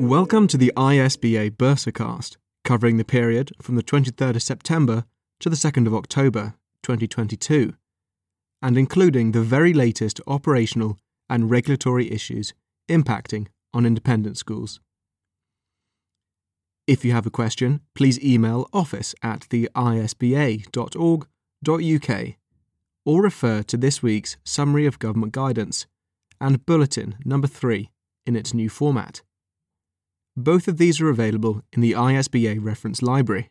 Welcome to the ISBA Bursarcast, covering the period from the 23rd of September to the 2nd of October 2022, and including the very latest operational and regulatory issues impacting on independent schools. If you have a question, please email office at the isba.org.uk or refer to this week's Summary of Government Guidance and Bulletin number 3 in its new format. Both of these are available in the ISBA reference library.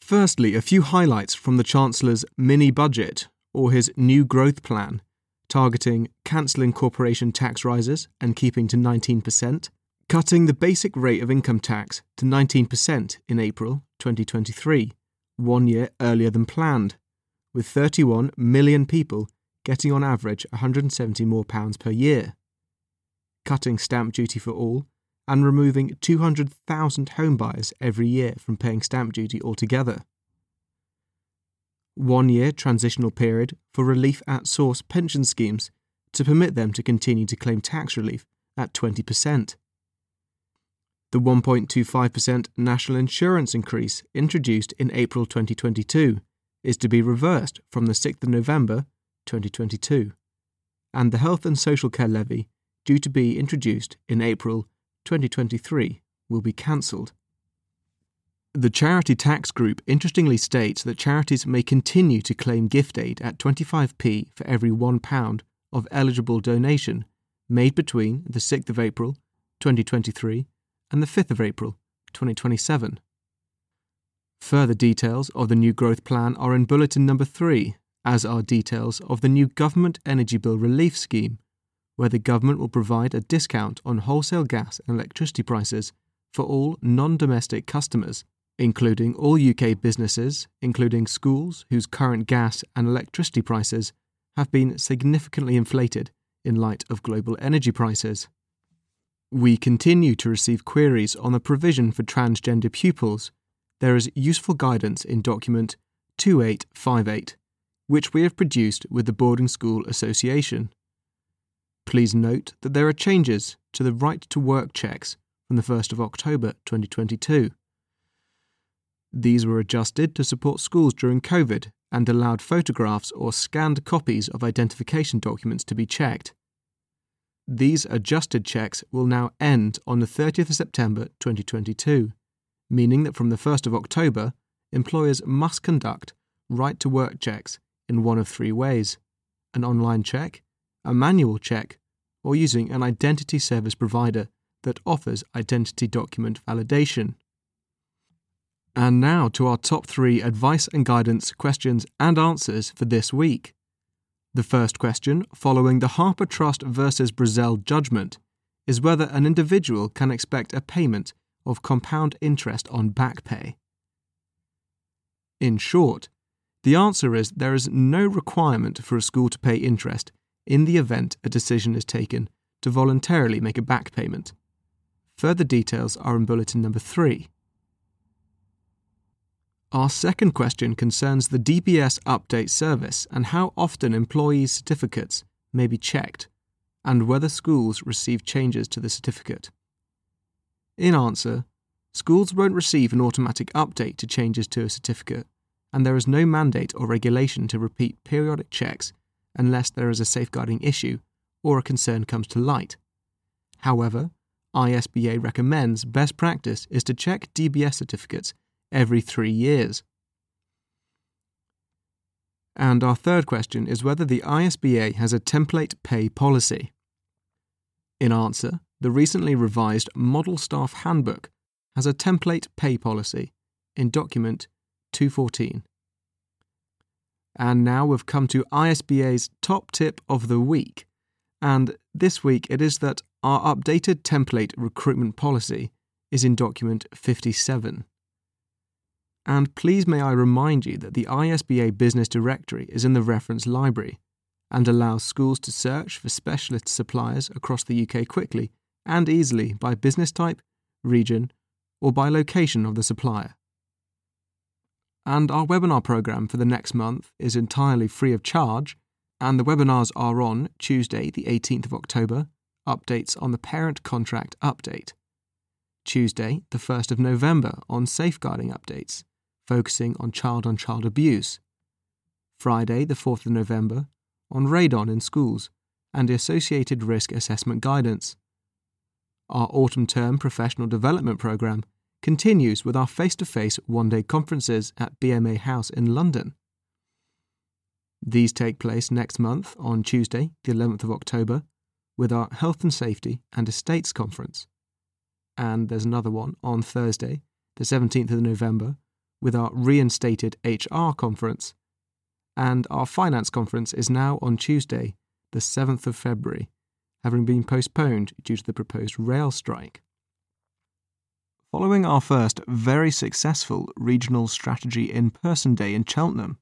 Firstly, a few highlights from the Chancellor's mini budget or his new growth plan, targeting cancelling corporation tax rises and keeping to 19%, cutting the basic rate of income tax to 19% in April 2023, one year earlier than planned, with 31 million people getting on average 170 more pounds per year, cutting stamp duty for all and removing 200,000 homebuyers every year from paying stamp duty altogether. One year transitional period for relief at source pension schemes to permit them to continue to claim tax relief at 20%. The 1.25% national insurance increase introduced in April 2022 is to be reversed from the 6th of November 2022, and the health and social care levy, due to be introduced in April 2023 will be cancelled. The Charity Tax Group interestingly states that charities may continue to claim gift aid at 25p for every £1 of eligible donation made between the 6th of April 2023 and the 5th of April 2027. Further details of the new growth plan are in Bulletin Number 3, as are details of the new Government Energy Bill Relief Scheme where the government will provide a discount on wholesale gas and electricity prices for all non domestic customers, including all UK businesses, including schools whose current gas and electricity prices have been significantly inflated in light of global energy prices. We continue to receive queries on the provision for transgender pupils. There is useful guidance in document 2858, which we have produced with the Boarding School Association. Please note that there are changes to the right to work checks from the 1st of October 2022. These were adjusted to support schools during COVID and allowed photographs or scanned copies of identification documents to be checked. These adjusted checks will now end on the 30th of September 2022, meaning that from the 1st of October, employers must conduct right to work checks in one of three ways an online check, a manual check, or using an identity service provider that offers identity document validation. And now to our top three advice and guidance questions and answers for this week. The first question, following the Harpur Trust versus Brazel judgment, is whether an individual can expect a payment of compound interest on back pay. In short, the answer is there is no requirement for a school to pay interest in the event a decision is taken to voluntarily make a back payment. Further details are in Bulletin Number 3. Our second question concerns the DBS update service and how often employees' certificates may be checked, and whether schools receive changes to the certificate. In answer, schools won't receive an automatic update to changes to a certificate, and there is no mandate or regulation to repeat periodic checks unless there is a safeguarding issue or a concern comes to light. However, ISBA recommends best practice is to check DBS certificates every three years. And our third question is whether the ISBA has a template pay policy. In answer, the recently revised Model Staff Handbook has a template pay policy in document 214. And now we've come to ISBA's top tip of the week. And this week it is that our updated template recruitment policy is in document 57. And please may I remind you that the ISBA Business Directory is in the reference library and allows schools to search for specialist suppliers across the UK quickly and easily by business type, region, or by location of the supplier. And our webinar program for the next month is entirely free of charge, and the webinars are on Tuesday, the 18th of October, updates on the parent contract update, Tuesday, the 1st of November, on safeguarding updates, focusing on child on child abuse. Friday, the 4th of November, on radon in schools and the associated risk assessment guidance. Our autumn term professional development programme continues with our face to face one day conferences at BMA House in London. These take place next month on Tuesday, the 11th of October, with our Health and Safety and Estates Conference. And there's another one on Thursday, the 17th of November, with our Reinstated HR Conference. And our Finance Conference is now on Tuesday, the 7th of February, having been postponed due to the proposed rail strike. Following our first very successful regional strategy in person day in Cheltenham,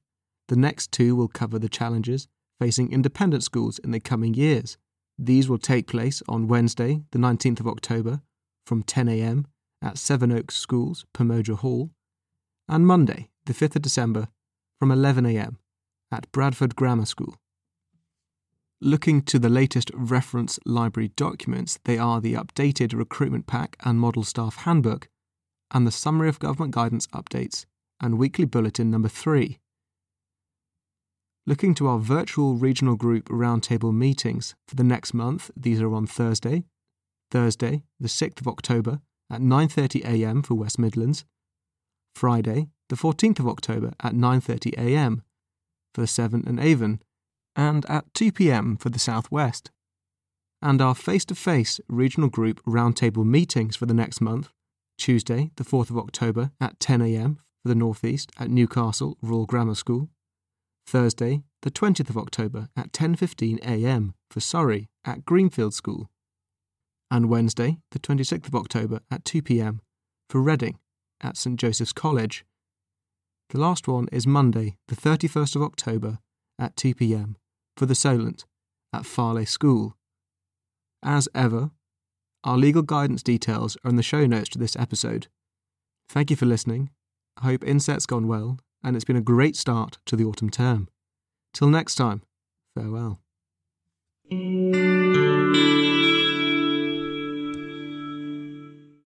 the next two will cover the challenges facing independent schools in the coming years. These will take place on Wednesday, the 19th of October, from 10am at Sevenoaks Schools, Pamoja Hall, and Monday, the 5th of December, from 11am at Bradford Grammar School. Looking to the latest reference library documents, they are the updated recruitment pack and model staff handbook, and the summary of government guidance updates and weekly bulletin number 3. Looking to our virtual regional group roundtable meetings for the next month, these are on Thursday, Thursday, the 6th of October at 9:30 a.m. for West Midlands, Friday, the 14th of October at 9:30 a.m. for the Severn and Avon, and at 2 p.m. for the Southwest. And our face-to-face regional group roundtable meetings for the next month, Tuesday, the 4th of October at 10 a.m. for the Northeast at Newcastle Royal Grammar School, Thursday, the 20th of October at 10:15 a.m. for Surrey at Greenfield School, and Wednesday, the 26th of October at 2 p.m. for Reading at St Joseph's College. The last one is Monday, the 31st of October at 2 p.m. for the Solent at Farleigh School. As ever, our legal guidance details are in the show notes to this episode. Thank you for listening. I hope Inset's gone well and it's been a great start to the autumn term. Till next time, farewell.